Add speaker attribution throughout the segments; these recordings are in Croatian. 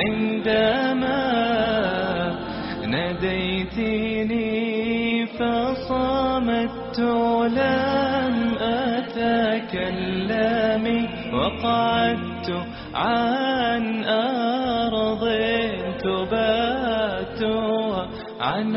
Speaker 1: عندما ناديتني فصمت لم أتكلم وقعدت عن أرض تبات عن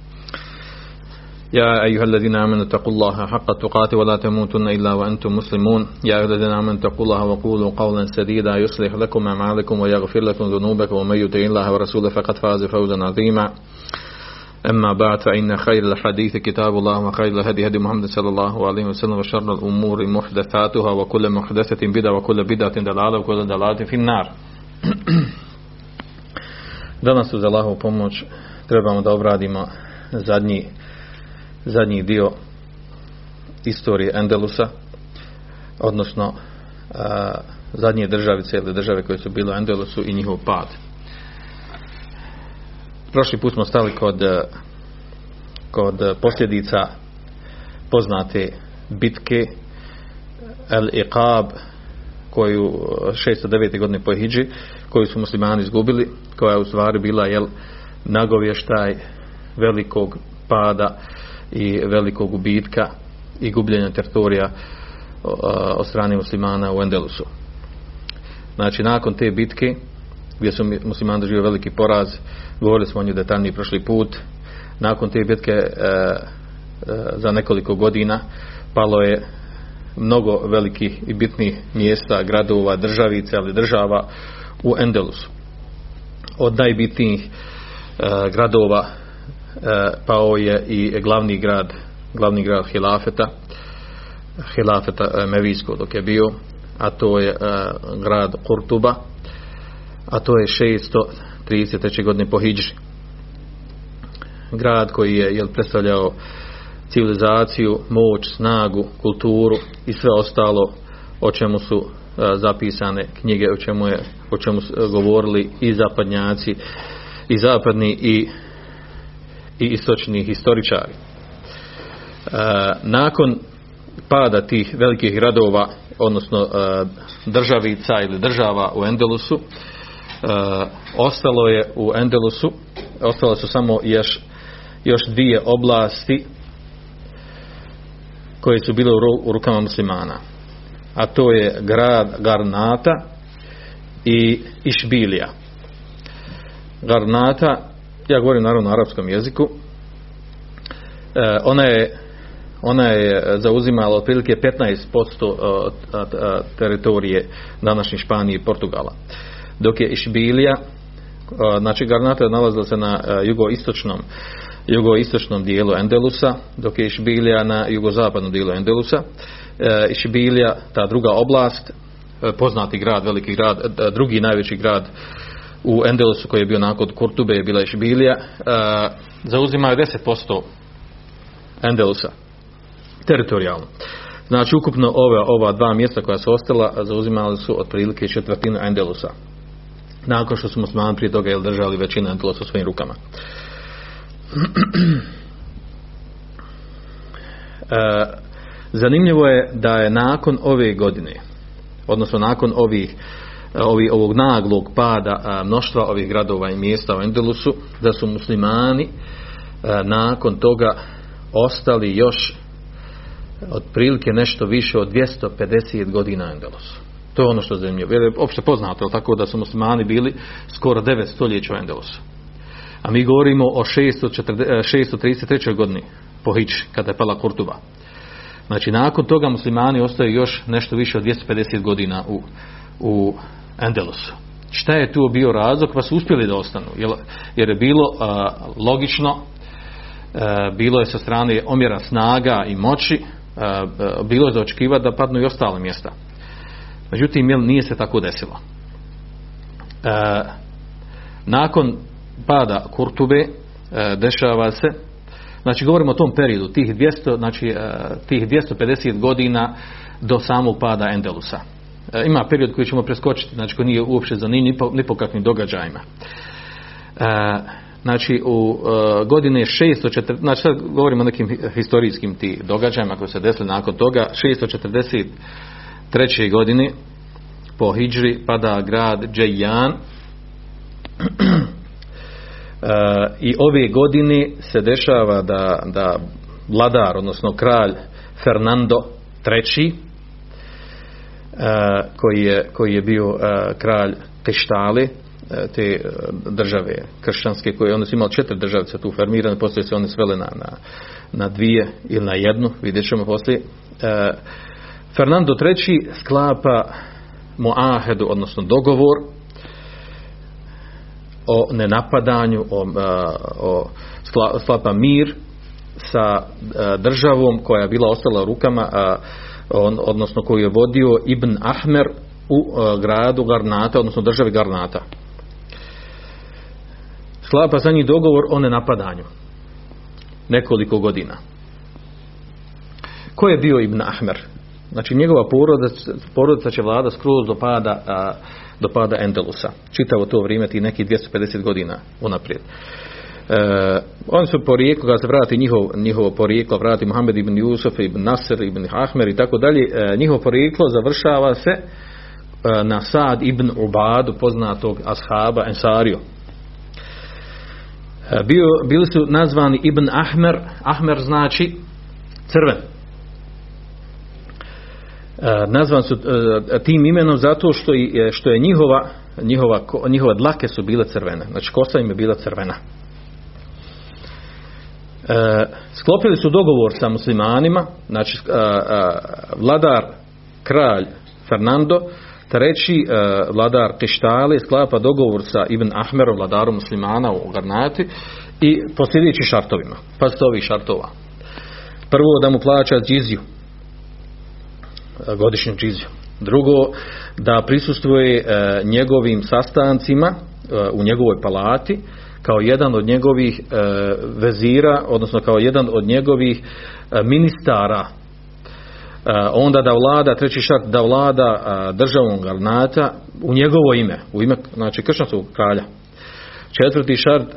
Speaker 2: يا أيها الذين آمنوا اتقوا الله حق التقاته ولا تموتن إلا وأنتم مسلمون. يا أيها الذين آمنوا اتقوا الله وقولوا قولا سديدا يصلح لكم أعمالكم ويغفر لكم ذنوبكم. ومن يطع الله ورسوله فقد فاز فوزا عظيما. أما بعد فإن خير الحديث كتاب الله وخير الهدي هدي محمد صلى الله عليه وسلم وشر الأمور محدثاتها وكل محدثة بدعة وكل بدعة دلالة وكل دلالة في النار. Danas uz Allahovu pomoć trebamo da obradimo zadnji zadnji dio istorije Endelusa, odnosno a, zadnje državice ili države koje su bile u Endelusu i njihov pad. Prošli put smo stali kod, kod posljedica poznate bitke El Iqab koju 609. godine po Hidži koju su muslimani izgubili koja je u stvari bila jel, nagovještaj velikog pada i velikog gubitka i gubljenja teritorija od strane muslimana u Endelusu. Znači, nakon te bitke, gdje su muslimani doživjeli veliki poraz, govorili smo o nju detaljniji prošli put, nakon te bitke e, e, za nekoliko godina palo je mnogo velikih i bitnih mjesta, gradova, državice, ali država u Endelusu. Od najbitnijih e, gradova pao je i glavni grad glavni grad Hilafeta Hilafeta Mevijskog dok je bio a to je grad Kurtuba a to je 633. godine po Hidži grad koji je jel, predstavljao civilizaciju, moć, snagu, kulturu i sve ostalo o čemu su zapisane knjige, o čemu, je, o čemu su govorili i zapadnjaci i zapadni i i istočni historičari. E, nakon pada tih velikih gradova, odnosno e, državica ili država u Endelusu, e, ostalo je u Endelusu, ostalo su samo još, još dvije oblasti koje su bile u rukama muslimana. A to je grad Garnata i Išbilija. Garnata ja govorim naravno na arapskom jeziku, e, ona je ona je zauzimala otprilike 15% teritorije današnje Španije i Portugala. Dok je Išbilija, znači Garnata nalazila se na jugoistočnom jugoistočnom dijelu Endelusa, dok je Išbilija na jugozapadnom dijelu Endelusa. Išbilija, ta druga oblast, poznati grad, veliki grad, drugi najveći grad u Endelusu koji je bio nakon Kurtube je bila Išbilija, zauzimaju 10% Endelusa teritorijalno. Znači ukupno ova, ova dva mjesta koja su ostala zauzimali su otprilike četvrtinu Endelusa. Nakon što su muslimani prije toga jel držali većinu Endelusa u svojim rukama. E, zanimljivo je da je nakon ove godine, odnosno nakon ovih ovi, ovog naglog pada mnoštva ovih gradova i mjesta u Endelusu, da su muslimani nakon toga ostali još otprilike nešto više od 250 godina Endelosu. To je ono što je zanimljivo. Jer je opšte poznato, tako, da su muslimani bili skoro 9 stoljeća u Endelosu. A mi govorimo o 640 633. godini po Hić, kada je pala Kurtuba. Znači, nakon toga muslimani ostaju još nešto više od 250 godina u, u Endelosu. Šta je tu bio razlog? Pa su uspjeli da ostanu. Jer, je bilo logično, a, bilo je sa strane omjera snaga i moći, a, bilo je za očekivati da padnu i ostale mjesta. Međutim, jel, nije se tako desilo. nakon pada Kurtube dešava se Znači govorimo o tom periodu, tih 200, znači tih 250 godina do samog pada Endelusa. E, ima period koji ćemo preskočiti, znači koji nije uopće za ni po, ni po kakvim događajima. E, znači u e, godine 640, znači sad govorimo o nekim historijskim ti događajima koji se desili nakon toga, 643. godine po Hidžri pada grad Džejan i ove godine se dešava da, da vladar, odnosno kralj Fernando III koji je, koji je bio kralj Keštali te države kršćanske koje onda su imali četiri državice tu formirane, poslije se one svele na, na, na dvije ili na jednu, vidjet ćemo poslije. Fernando III sklapa Moahedu, odnosno dogovor o nenapadanju, o, o sklapa mir sa državom koja je bila ostala u rukama on, odnosno koju je vodio Ibn Ahmer u gradu Garnata, odnosno državi Garnata. Sklapa za njih dogovor o nenapadanju. Nekoliko godina. Ko je bio Ibn Ahmer? Znači njegova porodica, porodica će vlada skroz do pada, do pada Endelusa. Čitavo to vrijeme ti nekih 250 godina unaprijed. E, oni su porijeklo, kada se vrati njihov, njihovo porijeklo, vrati Muhammed ibn Jusuf, ibn Nasr, ibn Ahmer i tako dalje, e, njihovo porijeklo završava se e, na Sad ibn Ubadu, poznatog ashaba Ensariju. Bio, bili su nazvani ibn Ahmer, Ahmer znači crven. Nazvan su tim imenom zato što je, što je njihova, njihova, njihova dlake su bile crvene. Znači kosa im je bila crvena. E, sklopili su dogovor sa muslimanima, znači vladar kralj Fernando, treći vladar Kištali sklapa dogovor sa Ibn Ahmerom, vladarom muslimana u Garnati i po sljedećim šartovima. Pazite ovih šartova. Prvo da mu plaća džiziju, godišnju džiziju. Drugo, da prisustvuje njegovim sastancima u njegovoj palati, kao jedan od njegovih e, vezira, odnosno kao jedan od njegovih e, ministara, e, onda da vlada, treći šart, da vlada državom Garnata u njegovo ime, u ime, znači kršćanskog kralja. Četvrti šart,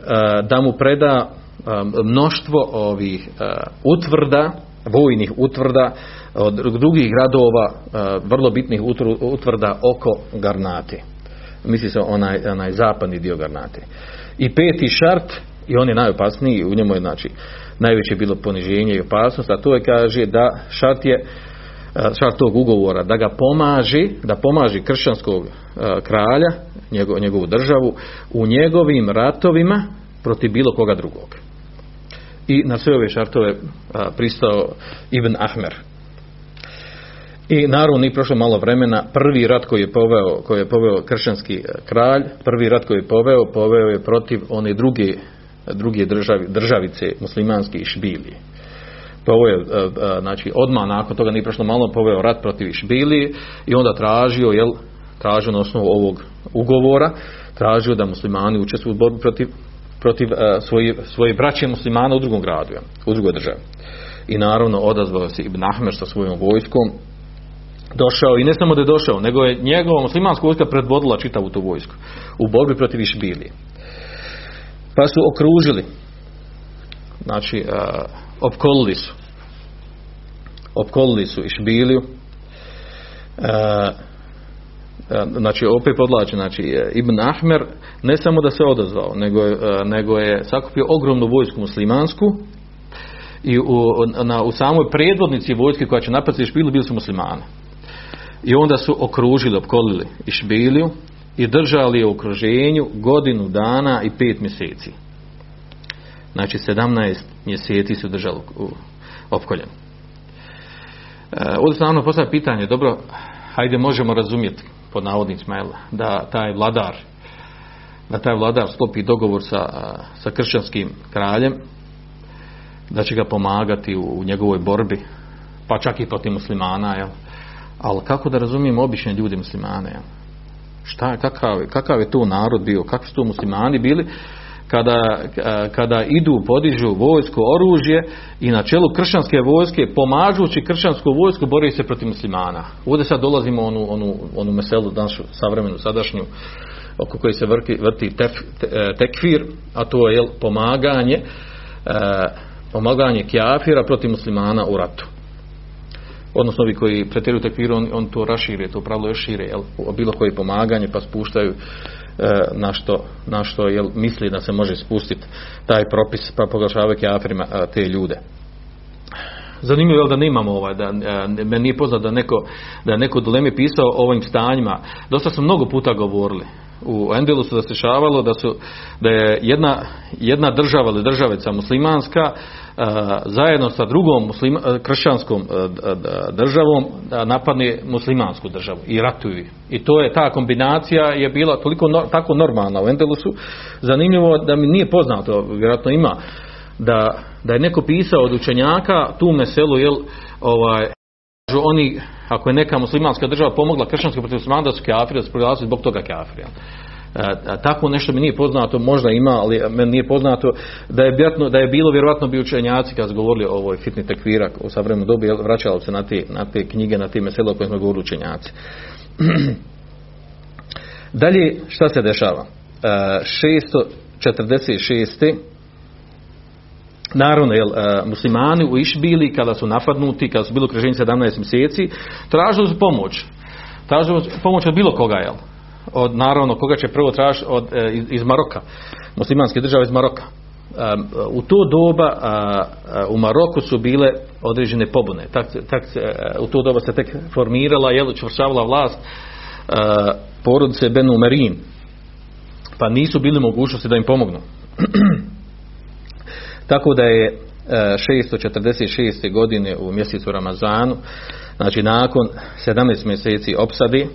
Speaker 2: da mu preda mnoštvo ovih utvrda, vojnih utvrda od drugih gradova, vrlo bitnih utvrda oko Garnate. Misli se onaj, onaj zapadni dio Garnate. I peti šart, i on je najopasniji, u njemu je znači najveće bilo poniženje i opasnost, a to je kaže da šart je šart tog ugovora, da ga pomaži, da pomaži kršćanskog kralja, njegov, njegovu državu, u njegovim ratovima protiv bilo koga drugog. I na sve ove šartove pristao Ibn Ahmer, i naravno nije prošlo malo vremena, prvi rat koji je poveo, koji je poveo kršćanski e, kralj, prvi rat koji je poveo, poveo je protiv one druge, druge državi, državice muslimanske Išbilije. Poveo je, e, e, znači odmah nakon toga nije prošlo malo, poveo rat protiv Išbilije i onda tražio, jel, tražio na osnovu ovog ugovora, tražio da muslimani učestvuju u borbi protiv, protiv svoje, svoje braće muslimana u drugom gradu, u drugoj državi. I naravno odazvao se Ibn Ahmer sa svojom vojskom, došao i ne samo da je došao, nego je njegova muslimanska vojska predvodila čitavu tu vojsku u borbi protiv Išbilije. Pa su okružili, znači, uh, opkolili su, opkolili su Išbiliju, uh, znači opet podlače, znači Ibn Ahmer ne samo da se odazvao, nego nego je sakupio ogromnu vojsku muslimansku i u, na, u samoj predvodnici vojske koja će napasti Išbilu bili su muslimani. I onda su okružili, opkolili Išbiliju i držali je u okruženju godinu dana i pet mjeseci. Znači 17 mjeseci su držali u opkoljeni. E, ovdje se naravno postavlja pitanje, dobro, hajde možemo razumjeti pod navodnicima jel, da taj vladar da taj vladar sklopi dogovor sa, sa kršćanskim kraljem da će ga pomagati u, u njegovoj borbi pa čak i protiv muslimana jel. Ali kako da razumijemo obične ljudi muslimane šta, kakav, kakav je to narod bio kakvi su to muslimani bili kada, kada idu, podižu vojsko, oružje i na čelu kršćanske vojske, pomažući kršćansku vojsku, bori se protiv muslimana. Ovdje sad dolazimo onu, onu, onu meselu, našu savremenu, sadašnju, oko koje se vrti, vrti tef, te, tekfir, a to je pomaganje, e, pomaganje kjafira protiv muslimana u ratu. Odnosno ovi koji pretjeruju tekfir, on, on to rašire, to pravilo još šire, jel, bilo koje pomaganje, pa spuštaju E, na što, na što jel, misli da se može spustiti taj propis pa proglašavaju kafirima e, te ljude. Zanimljivo je da nemamo ovaj, da, e, meni nije poznat da neko, da je neko dileme pisao o ovim stanjima. Dosta smo mnogo puta govorili. U Endelu su zastišavalo da su da je jedna, jedna država ili državica muslimanska zajedno sa drugom muslima, kršćanskom državom napadne muslimansku državu i ratuju. I to je ta kombinacija je bila toliko tako normalna u Endelusu. Zanimljivo da mi nije poznato, vjerojatno ima da, da je neko pisao od učenjaka tu meselu jel ovaj oni ako je neka muslimanska država pomogla kršćanskoj protiv muslimana da su kafiri, da su proglasili zbog toga kafiri. E, tako nešto mi nije poznato, možda ima, ali meni nije poznato da je, vjerojatno, da je bilo vjerojatno bi učenjaci kad su govorili o ovoj fitni tekvira u savremenu dobi, vraćalo se na te, na te knjige, na te mesele o kojima smo govorili učenjaci. Dalje, šta se dešava? 646. Naravno, jel, muslimani u Išbili, kada su napadnuti, kada su bilo okruženje 17 mjeseci, tražili su pomoć. Tražili su pomoć od bilo koga, jel? Od naravno koga će prvo tražiti od, e, iz, Maroka, muslimanske države iz Maroka. E, u to doba u Maroku su bile određene pobune. Tak, tak, u to doba se tek formirala, jel, čvršavala vlast porodice Benu Merin. Pa nisu bili mogućnosti da im pomognu. Tako da je 646. godine u mjesecu Ramazanu, znači nakon 17 mjeseci opsadi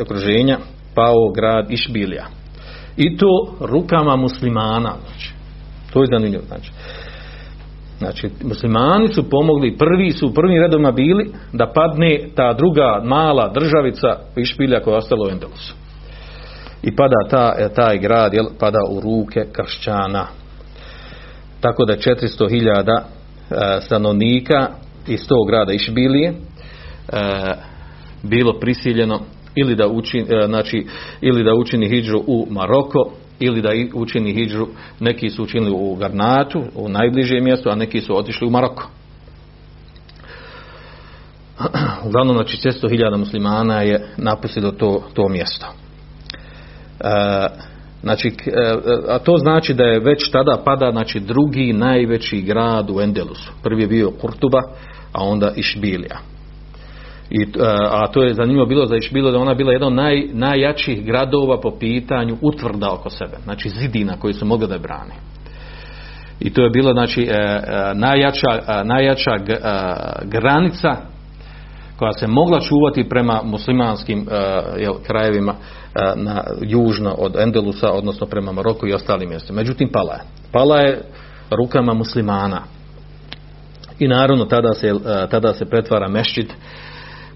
Speaker 2: okruženja, pao grad Išbilija. I to rukama muslimana. Znači, to je zanimljivo. Znači, znači, muslimani su pomogli, prvi su u prvim redovima bili da padne ta druga mala državica Išbilja koja je ostala u Endelusu. I pada ta, taj grad, jel, pada u ruke kašćana. Tako da 400.000 e, stanovnika iz tog grada Išbilije e, bilo prisiljeno ili da učini, e, znači, ili da učini hidžu u Maroko ili da učini hidžu neki su učinili u Garnatu u najbližem mjestu a neki su otišli u Maroko. Uglavnom znači 600.000 muslimana je napustilo to, to mjesto. E, znači e, a to znači da je već tada pada znači drugi najveći grad u Endelusu. Prvi je bio Kurtuba a onda Išbilija i, e, a to je zanimljivo bilo za bilo da ona bila jedan od naj, najjačih gradova po pitanju utvrda oko sebe, znači zidina koji su mogli da je brane. I to je bilo znači e, e, najjača, najjača granica koja se mogla čuvati prema muslimanskim jel, krajevima na južno od Endelusa, odnosno prema Maroku i ostalim mjestima. Međutim, pala je. Pala je rukama muslimana. I naravno tada se, tada se pretvara mešćid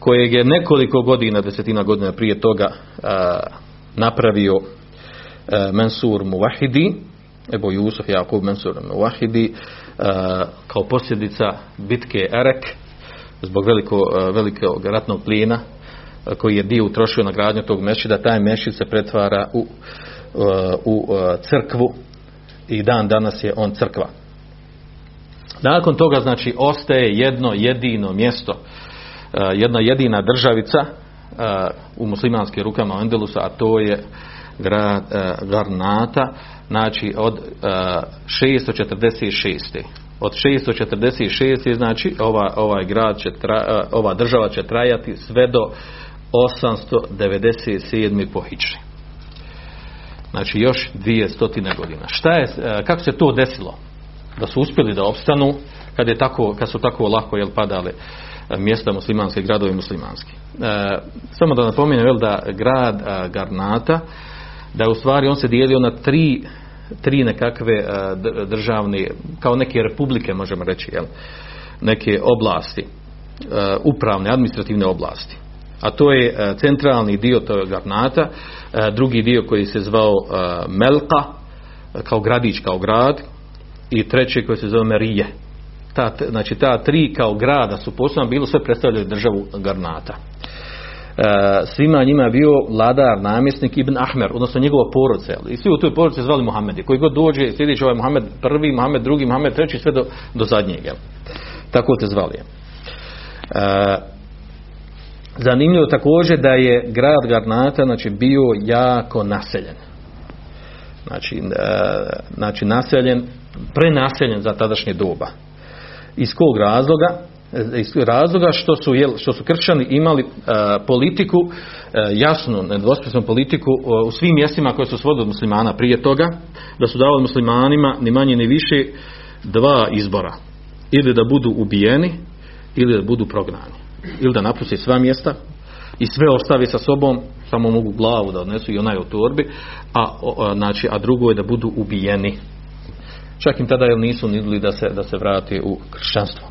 Speaker 2: kojeg je nekoliko godina, desetina godina prije toga napravio a, Mansur Muwahidi, Ebo Jusuf Jakub Mansur Muwahidi, a, kao posljedica bitke Erek, zbog veliko, velikog ratnog plijena, koji je dio utrošio na gradnju tog mešida, taj mešid se pretvara u, u crkvu i dan danas je on crkva. Nakon toga znači ostaje jedno jedino mjesto jedna jedina državica eh, u muslimanskim rukama Andalusa, a to je grad eh, Garnata, znači od 646. od 646. znači ova, ovaj grad će tra, ova država će trajati sve do 897. po Hidžri. Znači još dvije stotine godina. Šta je, kako se to desilo? Da su uspjeli da opstanu kad, je tako, kad su tako lako jel, padale mjesta muslimanske, gradovi muslimanski. E, samo da napomenem jel, da grad a, Garnata, da je u stvari on se dijelio na tri, tri nekakve a, državne, kao neke republike možemo reći, jel, neke oblasti, upravne, administrativne oblasti. A to je centralni dio tog Garnata, drugi dio koji se zvao Melka, kao gradić, kao grad, i treći koji se zove Merije, ta, znači ta tri kao grada su posebno bilo sve predstavljaju državu Garnata. E, svima njima je bio vladar, namjesnik Ibn Ahmer, odnosno njegova porodica. I svi u toj porodici zvali Muhamedi. Koji god dođe, sljedeći ovaj Muhammed prvi, Muhammed drugi, Muhammed treći, sve do, do zadnjeg. Jel? Tako te zvali. E, zanimljivo također da je grad Garnata znači, bio jako naseljen. Znači, e, znači naseljen, prenaseljen za tadašnje doba iz kog razloga iz razloga što su, jel, što su kršćani imali a, politiku a, jasnu, nedvosmislenu politiku a, u svim mjestima koje su svodili od muslimana prije toga, da su davali muslimanima ni manje ni više dva izbora. Ili da budu ubijeni, ili da budu prognani. Ili da napusti sva mjesta i sve ostavi sa sobom, samo mogu glavu da odnesu i onaj u torbi, a, a, znači, a drugo je da budu ubijeni čak im tada jel nisu nidili da se, da se vrati u kršćanstvo.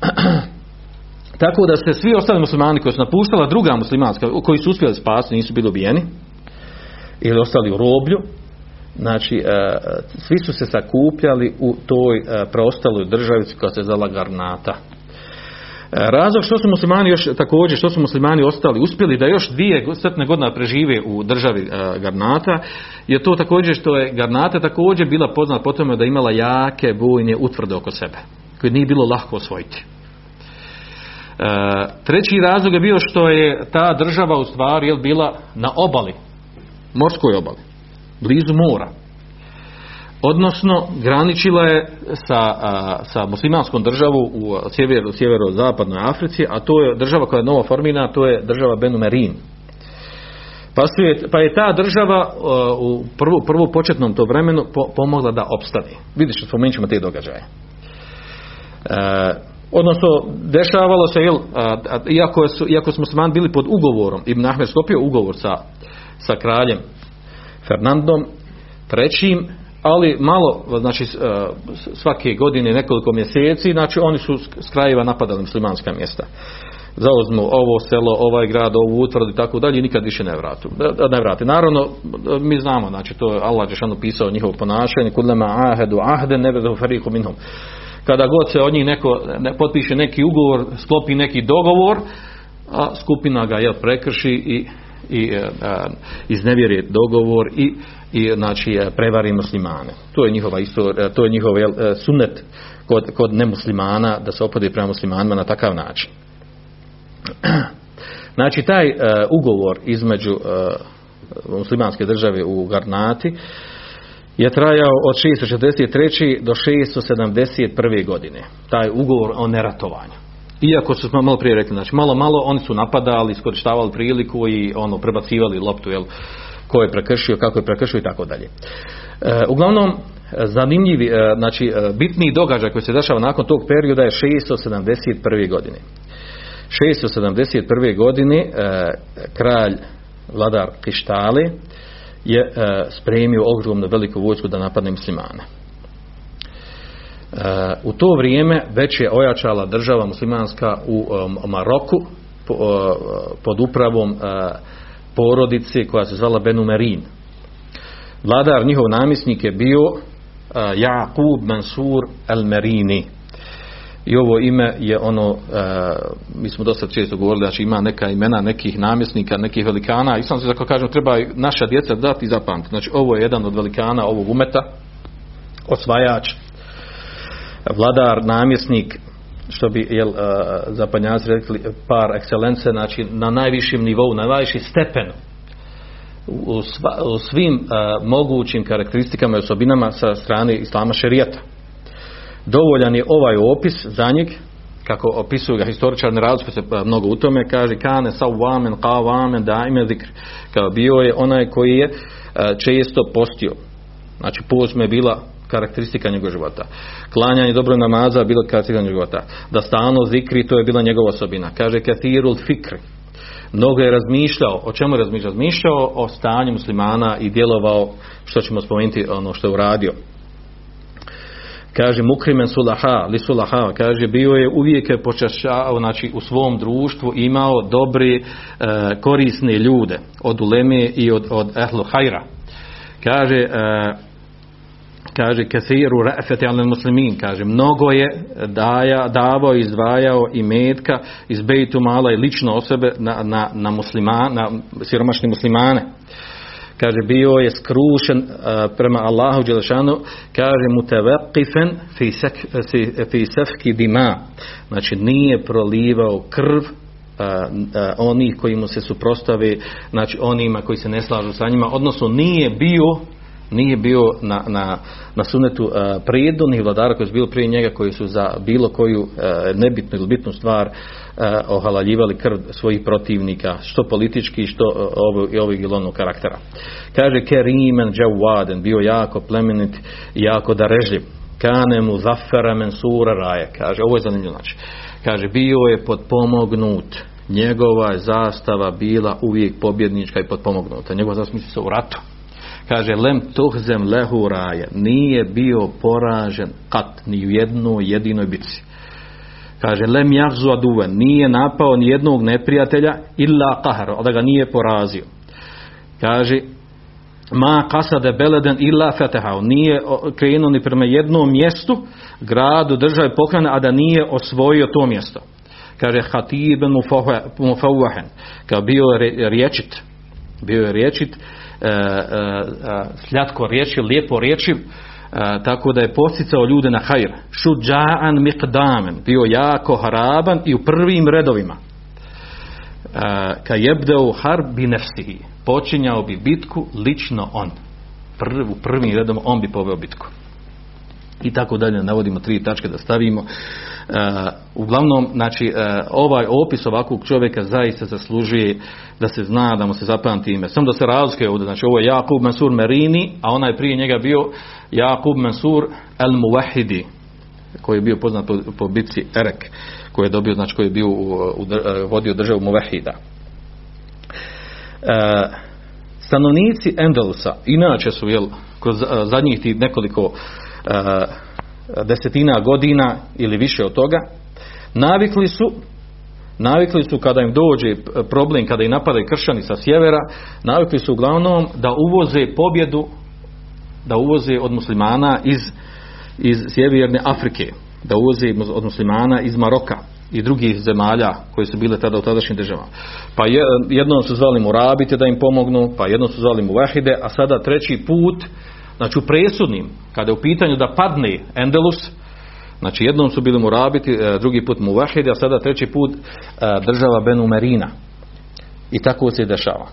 Speaker 2: Tako da se svi ostali muslimani koji su napuštala druga muslimanska, koji su uspjeli spasiti, nisu bili ubijeni, ili ostali u roblju, znači e, svi su se sakupljali u toj e, preostaloj državici koja se zvala Garnata. Razlog što su muslimani još također, što su muslimani ostali, uspjeli da još dvije stotne godina prežive u državi uh, Garnata, je to također što je Garnata također bila poznata po tome da imala jake vojne utvrde oko sebe, koje nije bilo lahko osvojiti. Uh, treći razlog je bio što je ta država u stvari jel, bila na obali, morskoj obali, blizu mora odnosno graničila je sa, a, sa muslimanskom državu u sjeveru, sjevero-zapadnoj Africi, a to je država koja je novo formina, to je država Benumerin. Pa, je, pa je ta država a, u prvu, prvu početnom to vremenu po, pomogla da opstane. Vidiš, spomenut ćemo te događaje. E, odnosno, dešavalo se, jel, a, iako, su, iako smo muslimani bili pod ugovorom, Ibn Ahmed skopio ugovor sa, sa kraljem Fernandom, trećim, ali malo, znači e, svake godine nekoliko mjeseci, znači oni su s krajeva napadali muslimanska mjesta. Zauzmu ovo selo, ovaj grad, ovu utvrdu i tako dalje i nikad više ne vratu. Ne vrati. Naravno, mi znamo, znači to je Allah Žešanu pisao njihovo ponašanje, kudlema ahedu ahden nevedu fariku minhum. Kada god se od njih neko ne, potpiše neki ugovor, sklopi neki dogovor, a skupina ga jel, prekrši i, i a, iznevjeri dogovor i i znači e, prevari muslimane. To je njihova isto, e, to je njihov e, sunnet kod, kod nemuslimana da se opode prema muslimanima na takav način. Znači taj uh, ugovor između uh, muslimanske države u Garnati je trajao od 643. do 671. godine. Taj ugovor o neratovanju. Iako su smo malo prije rekli, znači malo malo oni su napadali, iskorištavali priliku i ono prebacivali loptu jel, ko je prekršio, kako je prekršio i tako dalje. E, uglavnom, zanimljivi, e, znači e, bitni događaj koji se dešava nakon tog perioda je 671. godine. 671. godine kralj vladar Kištali je spremio ogromnu veliku vojsku da napadne muslimane. U to vrijeme već je ojačala država muslimanska u Maroku pod upravom porodice koja se zvala Benumerin. Vladar, njihov namjesnik je bio uh, Jakub Mansur El-Merini. I ovo ime je ono, uh, mi smo dosta često govorili, znači ima neka imena nekih namjesnika, nekih velikana, i sam se tako kažem, treba naša djeca dati i zapamtiti. Znači ovo je jedan od velikana ovog umeta, osvajač, vladar, namjesnik, što bi jel, uh, zapadnjaci rekli par ekscelence, znači na najvišem nivou, na najvišem stepenu u, sva, u svim uh, mogućim karakteristikama i osobinama sa strane islama šerijata. dovoljan je ovaj opis za njeg kako opisuju ga historičar, ne razlikuje se e, mnogo u tome, kaže kane sa vamen, ka vamen, da ime zikr. Kao bio je onaj koji je e, često postio. Znači post mu je bila karakteristika njegovog života. Klanjanje dobro namaza je bila karakteristika njegovog života. Da stalno zikri, to je bila njegova osobina. Kaže kathirul fikri. Mnogo je razmišljao, o čemu je razmišljao? Razmišljao o stanju muslimana i djelovao, što ćemo spomenuti, ono što je uradio kaže mukrimen sulaha, li sulaha, kaže bio je uvijek počašao, znači u svom društvu imao dobri, e, korisne ljude od uleme i od, od ehlu hajra. Kaže, e, kaže kesiru rafeti al muslimin kaže mnogo je daja, davao izdvajao i metka iz bejtu mala i lično osobe na, na, na muslima, na siromašne muslimane. Kaže bio je skrušen uh, prema Allahu Đelešanu kaže muteveqifen fi, sek, fi, sefki dima znači nije prolivao krv uh, uh, onih koji mu se suprostave znači onima koji se ne slažu sa njima odnosno nije bio nije bio na, na, na sunetu prijedolnih vladara koji su bili prije njega koji su za bilo koju uh, nebitnu ili bitnu stvar uh, ohalaljivali krv svojih protivnika što politički što uh, ovog, ovog ili onog karaktera. Kaže Kerimen Džavaden bio jako plemenit jako darežljiv. Kane mu zafera mensura raje kaže ovo je zanimljivo znači. Kaže bio je podpomognut njegova je zastava bila uvijek pobjednička i podpomognuta njegova zastava se u ratu kaže lem tuhzem lehu raje. Nije bio poražen kat ni u jednoj jedinoj bitci. Kaže lem jahzu aduven. Nije napao ni jednog neprijatelja illa kahar da ga nije porazio. Kaže ma kasade beleden illa fetehao nije krenuo ni prema jednom mjestu gradu države pokrene a da nije osvojio to mjesto. Kaže hatiben mufawwahen kao bio riječit bio je riječit sljatko riječi, lijepo riječi, e, tako da je posticao ljude na hajr. Šuđa'an miqdamen, bio jako haraban i u prvim redovima. E, ka jebdeu harbi nefsihi, počinjao bi bitku lično on. Prv, u prvim redom on bi poveo bitku. I tako dalje, navodimo tri tačke da stavimo. Uh, uglavnom, znači, uh, ovaj opis ovakvog čovjeka zaista zaslužuje da se zna, da mu se zapamti ime. Samo da se razlike ovdje, znači ovo je Jakub Mansur Merini, a onaj prije njega bio Jakub Mansur El Muvahidi, koji je bio poznat po, po bitci Erek, koji je dobio, znači koji je bio u, u, vodio državu Muvahida. Uh, stanovnici Endelusa, inače su, jel, kroz uh, zadnjih tih nekoliko uh, desetina godina ili više od toga, navikli su navikli su kada im dođe problem, kada im napadaju kršćani sa sjevera, navikli su uglavnom da uvoze pobjedu, da uvoze od muslimana iz, iz sjeverne Afrike, da uvoze od muslimana iz Maroka i drugih zemalja koje su bile tada u tadašnjim državama. Pa jednom su zvali Murabite da im pomognu, pa jednom su zvali Muvahide, a sada treći put, znači u presudnim, kada je u pitanju da padne Endelus, Znači jednom su bili Murabiti, e, drugi put Muvahidi, a sada treći put e, država Benu Merina. I tako se dešava.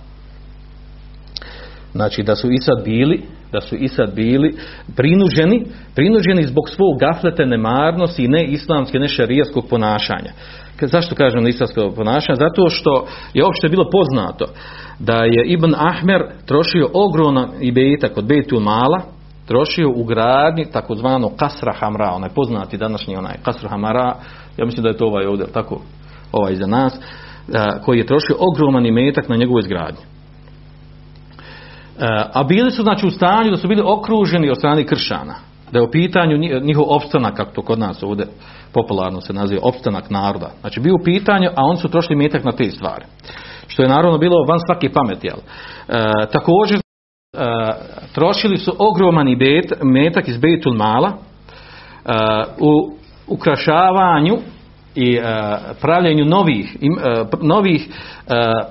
Speaker 2: Znači da su i sad bili, da su i sad bili prinuženi, prinuženi zbog svog gaflete, nemarnosti i ne islamske, ne šarijaskog ponašanja. Zašto kažem islamskog ponašanja? Zato što je uopšte bilo poznato da je Ibn Ahmer trošio ogroman ibetak od Bejtul Mala, trošio u gradnji takozvano kasra hamra, onaj poznati današnji onaj kasra hamra, ja mislim da je to ovaj ovdje, tako ovaj za nas, koji je trošio ogroman imetak na njegovu izgradnju. A bili su znači u stanju da su bili okruženi od strane kršana, da je u pitanju njihov opstanak, kako to kod nas ovdje popularno se naziva, opstanak naroda. Znači bio u pitanju, a oni su trošili metak na te stvari. Što je naravno bilo van svake pameti. E, također Uh, trošili su ogromani bet, metak iz Betul Mala uh, u ukrašavanju i uh, pravljenju novih, im, novih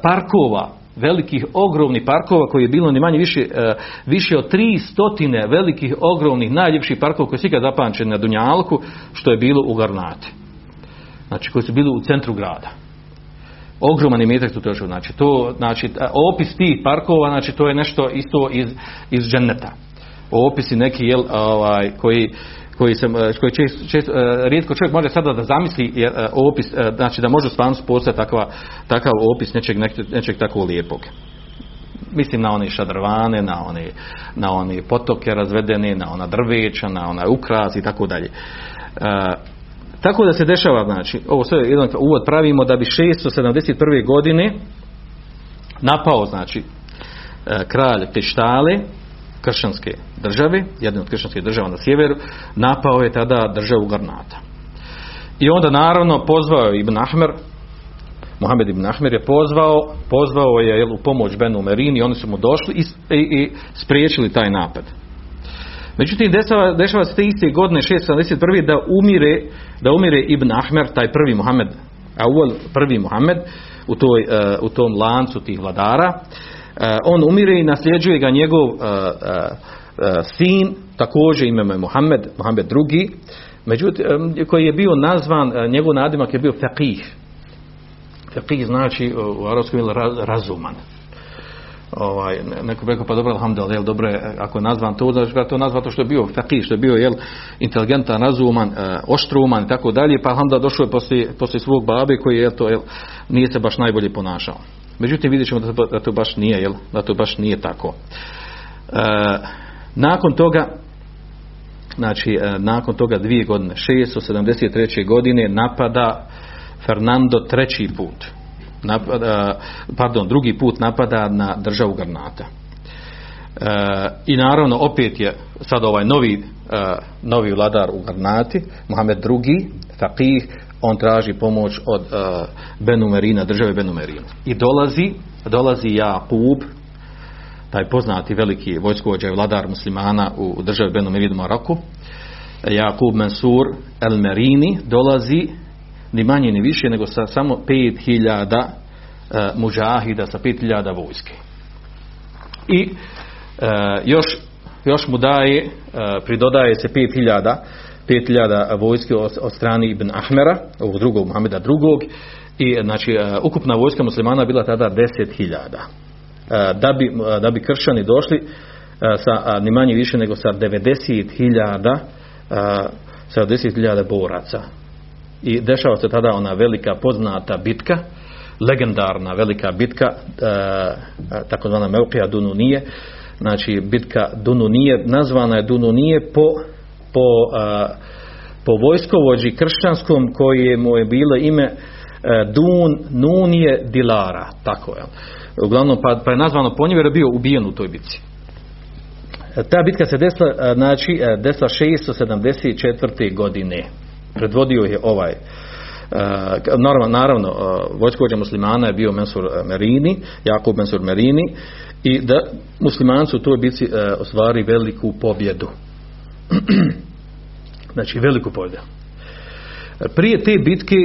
Speaker 2: parkova, velikih ogromnih parkova koji je bilo ni manje više, više od tri stotine velikih ogromnih najljepših parkova koji su ikad zapančeni na Dunjalku što je bilo u Garnati. Znači koji su bili u centru grada ogroman imetak tu trošio. Znači, to, znači, opis tih parkova, znači, to je nešto isto iz, iz dženeta. Opisi neki, jel, ovaj, koji, koji se e, koji čest, čest, e, rijetko čovjek može sada da zamisli jer, e, opis, znači da može u stvarnosti postati takva, takav opis nečeg, nečeg, tako lijepog. Mislim na one šadrvane, na one, na one potoke razvedene, na ona drveća, na onaj ukras i tako dalje. Tako da se dešava, znači, ovo sve jedan uvod pravimo da bi 671. godine napao, znači, kralj Peštale, kršćanske države, jedne od kršćanskih država na sjeveru, napao je tada državu Garnata. I onda naravno pozvao je Ibn Ahmer, Mohamed ibn Ahmer je pozvao, pozvao je jel, u pomoć Benu Merini, oni su mu došli i, i, i spriječili taj napad. Međutim, dešava, dešava se te iste godine 671. da umire, da umire Ibn Ahmer, taj prvi Muhammed, Awal, prvi Muhammed, u, toj, uh, u tom lancu tih vladara. Uh, on umire i nasljeđuje ga njegov uh, sin, također ime je Muhammed, Muhammed drugi, međutim, koji je bio nazvan, njegov nadimak je bio Faqih. Faqih znači u arabskom razuman ovaj, neko rekao pa dobro alhamdulillah, jel dobro je, ako je nazvan to, znači ga to nazva to što je bio faqih, što je bio jel, inteligentan, razuman, oštruman i tako dalje, pa alhamdulillah došao je poslije, poslije svog babe koji je to, jel, nije se baš najbolje ponašao. Međutim, vidjet ćemo da to, baš nije, jel, da to baš nije tako. E, nakon toga, znači, e, nakon toga dvije godine, 673. godine napada Fernando treći put napada, pardon, drugi put napada na državu Garnata. E, I naravno opet je sad ovaj novi, e, novi vladar u Garnati, Mohamed II, Faqih, on traži pomoć od e, Benumerina, države Benumerina. I dolazi, dolazi Jakub, taj poznati veliki vojskovođa i vladar muslimana u državi Benumerina Maroku, Jakub Mansur El Merini dolazi ni manje ni više nego sa samo 5000 uh, mužahida sa 5000 vojske. I uh, još, još mu daje, uh, pridodaje se 5000 5000 vojske od, strani Ibn Ahmera, ovog drugog Muhameda drugog, i znači uh, ukupna vojska muslimana bila tada 10.000. Uh, da, bi, uh, da bi kršćani došli sa ni manje više nego sa 90.000 uh, sa 10.000 boraca. I dešava se tada ona velika poznata bitka legendarna velika bitka e, takozvana Meukija Dununije. Znači bitka Dununije nazvana je Dununije po po, e, po vojskovođi kršćanskom koje mu je bilo ime e, Dun Nunije Dilara tako je uglavnom pa, pa je nazvano po njemu jer je bio ubijen u toj bitci ta bitka se desila znači desila 674. godine predvodio je ovaj naravno, naravno vojskovođa muslimana je bio Mensur Merini, Jakub Mensur Merini i da muslimani su u toj bici ostvari veliku pobjedu. znači veliku pobjedu. Prije te bitke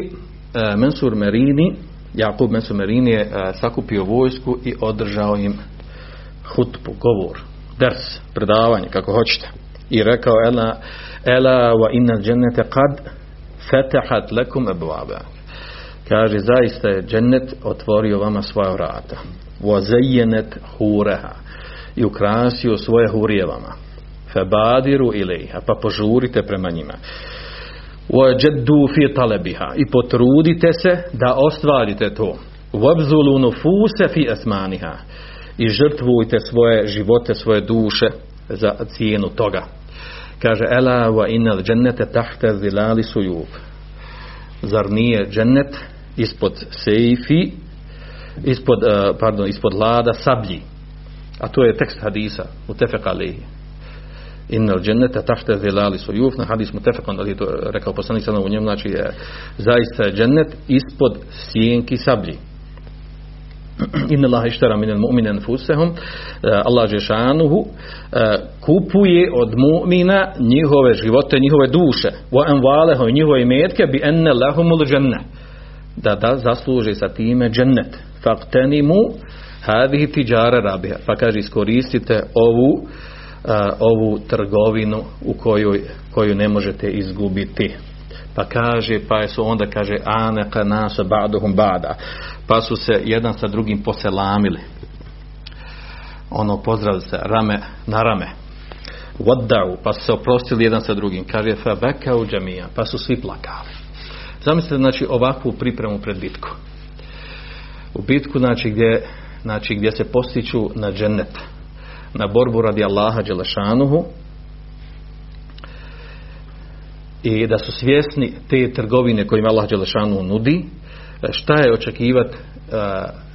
Speaker 2: Mensur Merini, Jakub Mensur Merini je sakupio vojsku i održao im hutbu, govor, ders, predavanje, kako hoćete. I rekao, ela, ela wa inna džennete kad fetahat lekum ebvaba. Kaže, zaista je džennet otvorio vama svoja vrata. Vozejenet hureha. I ukrasio svoje hurije vama. Febadiru ilaiha. Pa požurite prema njima. Vojeddu fi talebiha. I potrudite se da ostvarite to. Vobzulu nufuse fi esmaniha. I žrtvujte svoje živote, svoje duše za cijenu toga kaže ela wa inal džennete tahta zilali sujub zar nije džennet ispod sejfi ispod, uh, pardon, ispod lada sablji a to je tekst hadisa u tefek innal džennete tahta zilali sujub na hadis mu tefek on to rekao poslanik sada u njemu znači je zaista je džennet ispod sjenki sablji. Inna Allaha ishtara minal mu'mina anfusahum. Allah džešanuhu kupuje od mu'mina njihove živote, njihove duše. Wa anwalahum njihove imetke bi anna lahumul dženne da da zasluže sa time džennet. Faqtanimu hadhihi tijara rabiha pa kaže iskoristite ovu ovu trgovinu u kojoj koju ne možete izgubiti pa kaže pa su onda kaže anaka nasa ba'duhum ba'da pa su se jedan sa drugim poselamili ono pozdravili se rame na rame pa su se oprostili jedan sa drugim. Kaže, fa bekau džamija, pa su svi plakali. Zamislite, znači, ovakvu pripremu pred bitku. U bitku, znači, gdje, znači, gdje se postiču na džennet, na borbu radi Allaha Đelešanuhu, i da su svjesni te trgovine kojima Allah Đelešanu nudi, šta je očekivati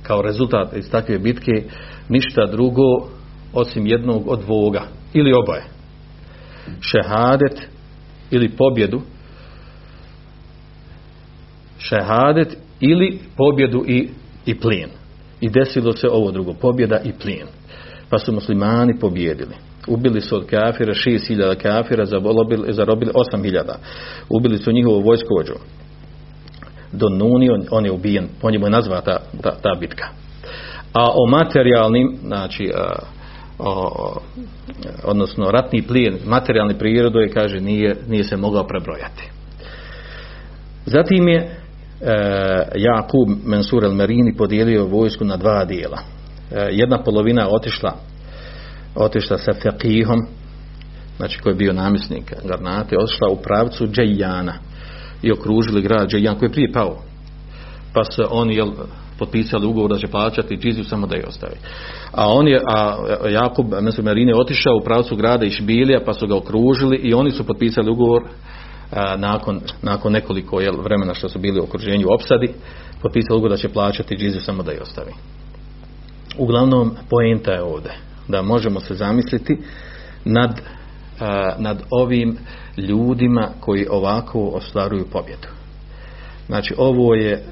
Speaker 2: kao rezultat iz takve bitke, ništa drugo osim jednog od dvoga ili oboje. Šehadet ili pobjedu šehadet ili pobjedu i, i plijen. I desilo se ovo drugo, pobjeda i plijen. Pa su muslimani pobjedili. Ubili su od kafira 6000 kafira, zarobili, zarobili 8000. Ubili su njihovu vojskovođu. Do Nuni, on, on je ubijen, po njemu je nazva ta, ta, ta bitka. A o materijalnim, znači, o, odnosno ratni plijen, materijalni prirodu je, kaže, nije, nije se mogao prebrojati. Zatim je e, Jakub Mensur el Merini podijelio vojsku na dva dijela. E, jedna polovina otišla otišla sa Fekihom, znači koji je bio namjesnik Garnate, otišla u pravcu Džajjana i okružili grad Džajjan koji je prije pao. Pa se oni jel, potpisali ugovor da će plaćati džiziju samo da je ostavi. A on je, a Jakub Mesur Merine otišao u pravcu grada i Šbilija pa su ga okružili i oni su potpisali ugovor a, nakon, nakon nekoliko jel, vremena što su bili u okruženju opsadi, potpisali ugovor da će plaćati džiziju samo da je ostavi. Uglavnom, poenta je ovdje da možemo se zamisliti nad, a, nad ovim ljudima koji ovako ostvaruju pobjedu. Znači ovo je e,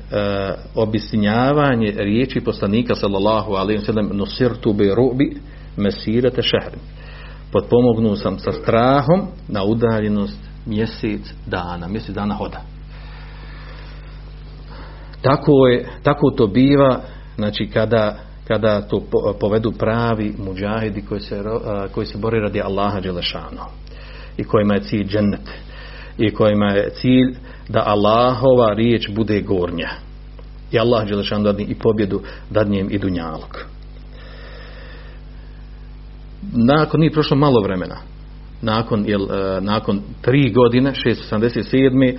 Speaker 2: riječi poslanika sallallahu alejhi ve sellem nusirtu bi rubi mesirate šehrin. Potpomognu sam sa strahom na udaljenost mjesec dana, mjesec dana hoda. Tako je, tako to biva, znači kada kada to povedu pravi muđahidi koji se, koji se bore radi Allaha Đelešanu i kojima je cilj džennet i kojima je cilj da Allahova riječ bude gornja i Allah Đelešanu dadni i pobjedu dadnjem i dunjalog nakon nije prošlo malo vremena nakon, jel, nakon tri godine 687.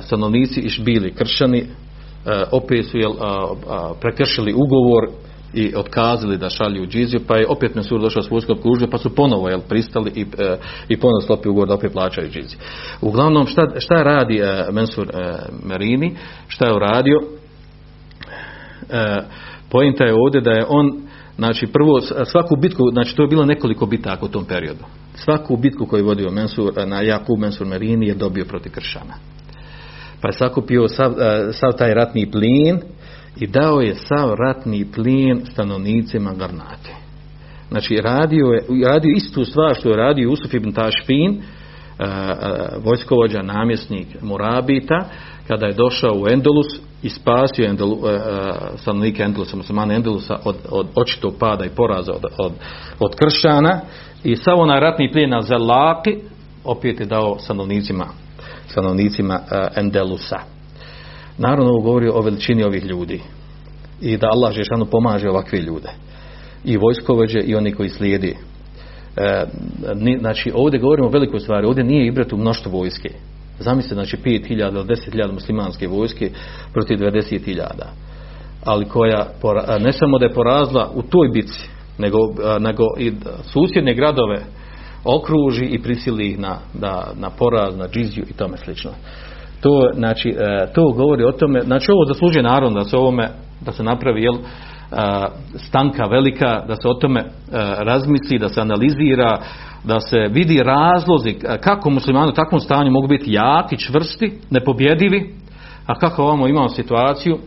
Speaker 2: stanovnici išbili kršani opet su jel, prekršili ugovor i otkazali da šalju džiziju, pa je opet Mesur došao s vojskom kružio, pa su ponovo jel, pristali i, e, i ponovo sklopili ugovor da opet plaćaju džiziju. Uglavnom, šta, šta radi e, Mensur e, Merini, šta je uradio? E, pojenta je ovdje da je on Znači, prvo, svaku bitku, znači to je bilo nekoliko bitaka u tom periodu. Svaku bitku koju je vodio Mensur, na Jakub Mensur Merini je dobio protiv Kršana. Pa je sakupio sav, sav taj ratni plin i dao je sav ratni plin stanovnicima Garnate. Znači radio je radio istu stvar što je radio Usuf ibn Tašfin, vojskovođa, namjesnik Murabita, kada je došao u Endolus i spasio Endolu, stanovnike Endolusa, Endolusa od, od očitog pada i poraza od, od, od kršana i sav onaj ratni plijen na Zelaki opet je dao stanovnicima stanovnicima Endelusa. Naravno ovo govori o veličini ovih ljudi i da Allah Žešanu pomaže ovakve ljude. I vojskovođe i oni koji slijedi. E, ni, znači ovdje govorimo o velikoj stvari. Ovdje nije ibrat u mnoštvo vojske. Zamislite znači 5000 ili 10.000 muslimanske vojske protiv 20.000 ali koja ne samo da je porazla u toj bici nego, nego i susjedne gradove okruži i prisili ih na, na, na poraz, na džiziju i tome slično to, znači, e, to govori o tome, znači ovo zaslužuje naravno da se ovome, da se napravi jel, stanka velika, da se o tome razmisli, da se analizira, da se vidi razlozi kako muslimani u takvom stanju mogu biti jaki, čvrsti, nepobjedivi, a kako ovamo imamo situaciju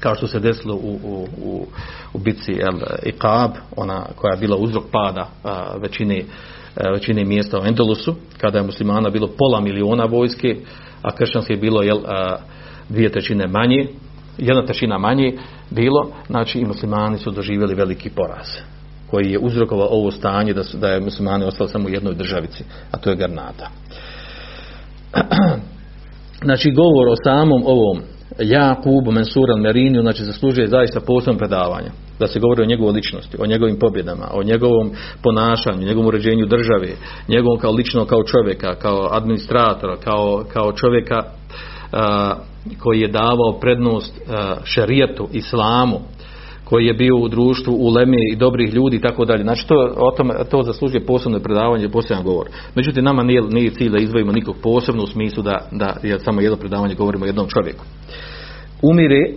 Speaker 2: kao što se desilo u, u, u, u bitci El Iqab, ona koja je bila uzrok pada a, većine, a, većine mjesta u Endolusu, kada je muslimana bilo pola miliona vojske, a kršćanske je bilo jel, a, dvije trećine manje, jedna trećina manje bilo, znači i muslimani su doživjeli veliki poraz koji je uzrokovao ovo stanje da, su, da je muslimani ostali samo u jednoj državici, a to je Garnata. znači govor o samom ovom Jakub Mensur al-Merini, znači zaslužuje zaista posebno predavanje. Da se govori o njegovoj ličnosti, o njegovim pobjedama, o njegovom ponašanju, njegovom uređenju države, njegovom kao lično kao čovjeka, kao administratora, kao, kao čovjeka a, koji je davao prednost a, šerijetu, islamu, koji je bio u društvu u leme i dobrih ljudi i tako dalje. Znači to, o tome, to zaslužuje posebno predavanje, poseban govor. Međutim, nama nije, nije cilj da izdvojimo nikog posebno u smislu da, da je samo jedno predavanje govorimo o jednom čovjeku. Umire,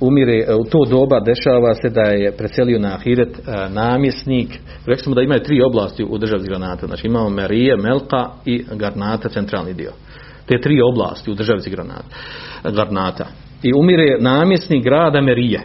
Speaker 2: umire e, u to doba dešava se da je preselio na Ahiret e, namjesnik. Rekli smo da imaju tri oblasti u državi Granata. Znači imamo Merije, Melka i Garnata, centralni dio. Te tri oblasti u državi Granata. Garnata. I umire namjesnik grada Merije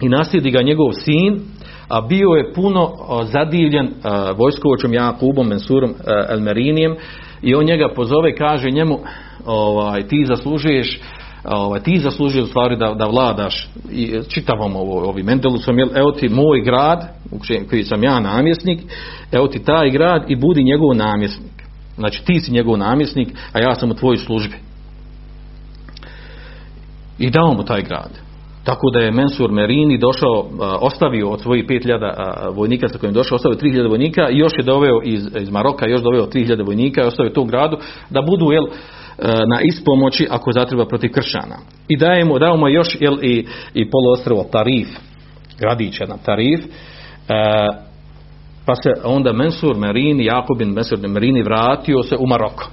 Speaker 2: i naslijedi ga njegov sin, a bio je puno zadivljen vojskovočom Jakubom Mensurom Elmerinijem i on njega pozove, kaže njemu ovaj, ti zaslužuješ ovaj, ti zaslužuješ u stvari da, da vladaš i čitavom ovo, ovim Mendelusom, jel, evo ti moj grad, koji sam ja namjesnik, evo ti taj grad i budi njegov namjesnik. Znači ti si njegov namjesnik, a ja sam u tvojoj službi. I dao mu taj grad. Tako da je Mensur Merini došao, ostavio od svojih 5000 vojnika sa kojim došao, ostavio 3000 vojnika i još je doveo iz, iz Maroka, još doveo 3000 vojnika i ostavio tu gradu da budu jel, na ispomoći ako zatreba protiv kršćana. I dajemo, dajemo još jel, i, i poluostrovo Tarif, gradića na Tarif, pa se onda Mensur Merini, Jakubin Mensur Merini vratio se u Maroko.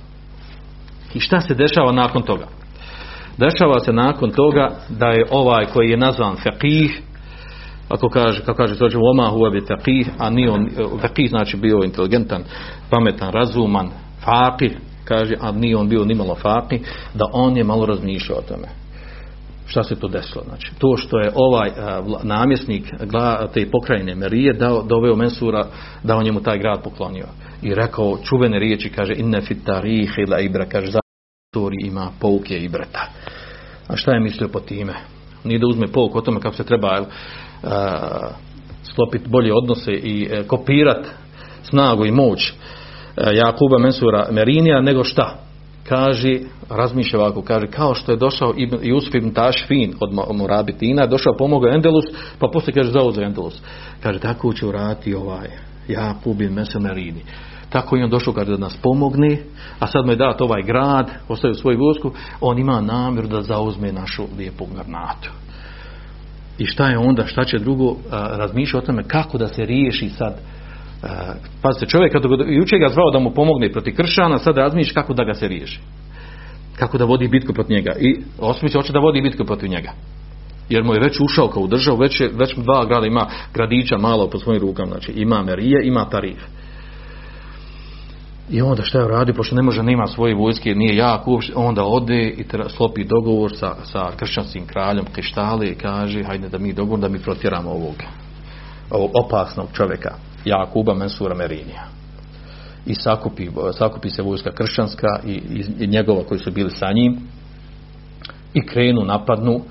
Speaker 2: I šta se dešava nakon toga? Dešava se nakon toga da je ovaj koji je nazvan faqih, ako kaže, kako kaže to oma huwa bi faqih, a ni on faqih znači bio inteligentan, pametan, razuman, faqih, kaže, a ni on bio nimalo faqih, da on je malo razmišljao o tome. Šta se to desilo? Znači, to što je ovaj namjesnik te pokrajine Merije dao, doveo Mensura da on njemu taj grad poklonio. I rekao čuvene riječi, kaže, inne fit tarihi la ibra, kaže, istoriji ima pouke i breta. A šta je mislio po time? Nije da uzme pouk o tome kako se treba uh, sklopiti bolje odnose i uh, kopirati snagu i moć uh, Jakuba Mensura Merinija, nego šta? Kaže, razmišlja ovako, kaže, kao što je došao Jusuf ibn Tašfin od Murabitina, došao pomogao Endelus, pa poslije kaže, zauzeo Endelus. Kaže, tako će urati ovaj Jakub ibn Mensur Merini tako i on došao kada da nas pomogne, a sad mu je dat ovaj grad, ostavio svoju vojsku, on ima namjer da zauzme našu lijepu garnatu. I šta je onda, šta će drugo razmišljati o tome kako da se riješi sad pazite, čovjek kada jučer ga zvao da mu pomogne protiv kršana, sad razmišlja kako da ga se riješi. Kako da vodi bitku protiv njega. I osmiće hoće da vodi bitku protiv njega. Jer mu je već ušao kao u državu, već, je, već dva grada ima gradića malo pod svojim rukama. Znači ima Merije, ima Tarif. I onda šta je pošto ne može, nema svoje vojske, nije jak uopšte, onda ode i slopi dogovor sa, sa kršćanskim kraljom Krištali i kaže, hajde da mi dogovor, da mi protjeramo ovog, ovog opasnog čovjeka, Jakuba Mensura Merinija. I sakupi, sakupi se vojska kršćanska i, i, njegova koji su bili sa njim i krenu napadnu,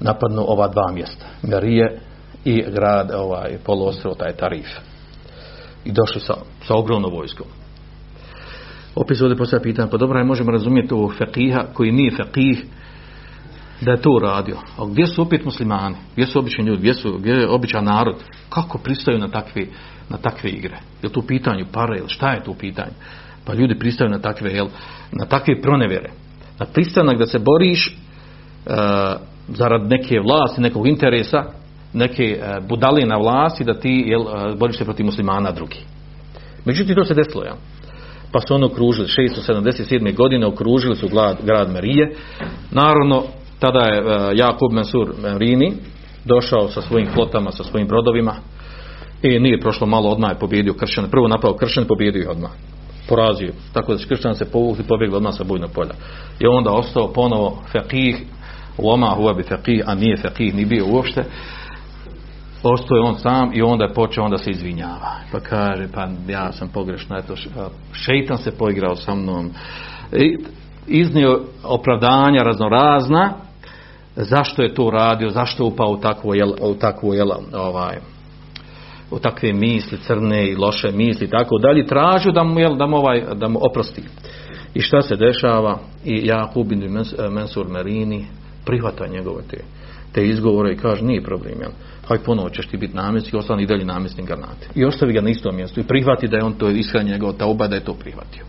Speaker 2: napadnu ova dva mjesta, Merije i grad, ovaj, poluostrvo, taj Tarif. I došli sa, sa ogromnom vojskom opet se ovdje postavlja pitanje, pa dobro, možemo razumjeti ovog faqiha koji nije faqih da je to uradio. A gdje su opet muslimani? Gdje su obični ljudi? Gdje, su, gdje je običan narod? Kako pristaju na takve, na takve igre? Je to u pitanju para ili šta je to u pitanju? Pa ljudi pristaju na takve, jel, na takve pronevere. Na pristanak da se boriš uh, zarad neke vlasti, nekog interesa, neke uh, budalije na vlasti da ti jel, uh, boriš se protiv muslimana drugi. Međutim, to se desilo, jel? Pa su ono okružili 677. godine okružili su grad, grad Marije. Naravno tada je uh, Jakub Mensur Merini došao sa svojim flotama sa svojim brodovima i nije prošlo malo odmah je pobjedio kršćane. Prvo napao kršćane pobjedio odmah. Porazio tako da su kršćani se povukli pobjegli odmah sa bojnog polja. I onda ostao ponovo faqih Loma huwa bi faqih, a nije faqih, ni bio uopšte ostao je on sam i onda je počeo onda se izvinjava. Pa kaže, pa ja sam pogrešno, eto, šeitan se poigrao sa mnom. I iznio opravdanja raznorazna, zašto je to radio, zašto je upao u takvo, jel, u takvo, jel, ovaj, u takve misli, crne i loše misli, tako dalje, tražio da mu, jel, da mu, ovaj, da mu oprosti. I šta se dešava? I Jakub bin Mensur Merini prihvata njegove te, te izgovore i kaže nije problem, jel? Haj ponovo ćeš ti biti namjesnik i ostani i dalje namjesnik Garnate. I ostavi ga na istom mjestu i prihvati da je on to ishranje njegov tauba da je to prihvatio.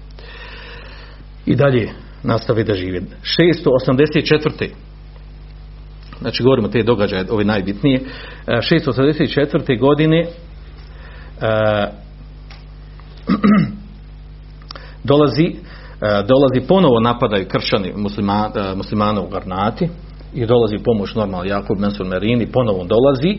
Speaker 2: I dalje nastavi da živi. 684. Znači govorimo te događaje, ove najbitnije. 684. godine dolazi dolazi ponovo napadaju kršćani muslima, muslimana u Garnati i dolazi pomoć normalno Jakub Mensur Merini ponovo dolazi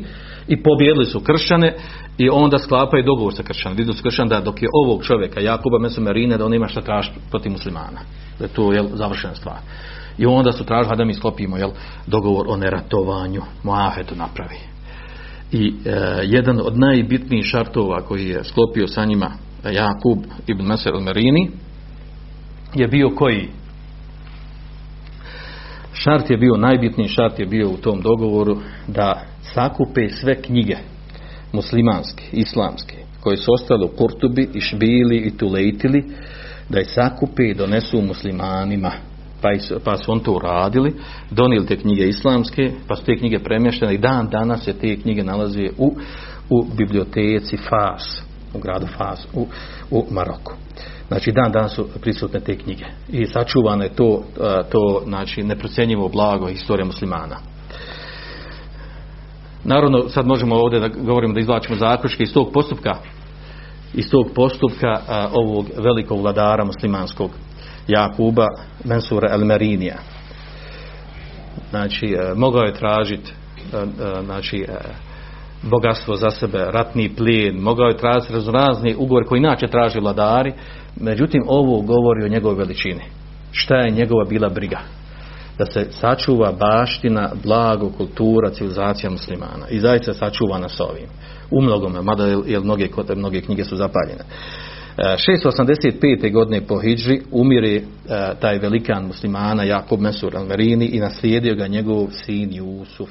Speaker 2: i pobijedili su kršćane i onda sklapaju dogovor sa kršćanom. Vidu su kršćan da dok je ovog čovjeka Jakuba Mensur Merine da on ima šta tražiti protiv muslimana. Da je to jel, završena stvar. I onda su tražili da mi sklopimo jel, dogovor o neratovanju. Moahetu napravi. I e, jedan od najbitnijih šartova koji je sklopio sa njima Jakub ibn Meser Merini je bio koji? Šart je bio, najbitniji šart je bio u tom dogovoru da sakupe sve knjige muslimanske, islamske, koje su ostale u Kurtubi, i Šbili i Tulejtili, da je sakupe i donesu muslimanima. Pa, pa su on to uradili, donijeli te knjige islamske, pa su te knjige premještene i dan danas se te knjige nalaze u, u biblioteci Fas, u gradu Fas, u, u Maroku. Znači dan danas su prisutne te knjige i sačuvano je to, to znači neprocjenjivo blago historije muslimana. Naravno, sad možemo ovdje da govorimo da izvlačimo zaključke iz tog postupka iz tog postupka a, ovog velikog vladara muslimanskog Jakuba Mensura Elmerinija. Znači, a, mogao je tražiti znači, bogatstvo za sebe, ratni plijen, mogao je tražiti razni ugovor koji inače traži vladari, međutim ovo govori o njegovoj veličini. Šta je njegova bila briga? Da se sačuva baština, blago, kultura, civilizacija muslimana. I zaista sačuva nas ovim. U mnogome, mada jer mnoge, mnoge knjige su zapaljene. 685. godine po Hidži umire taj velikan muslimana Jakub Mesur al-Merini i naslijedio ga njegov sin Jusuf.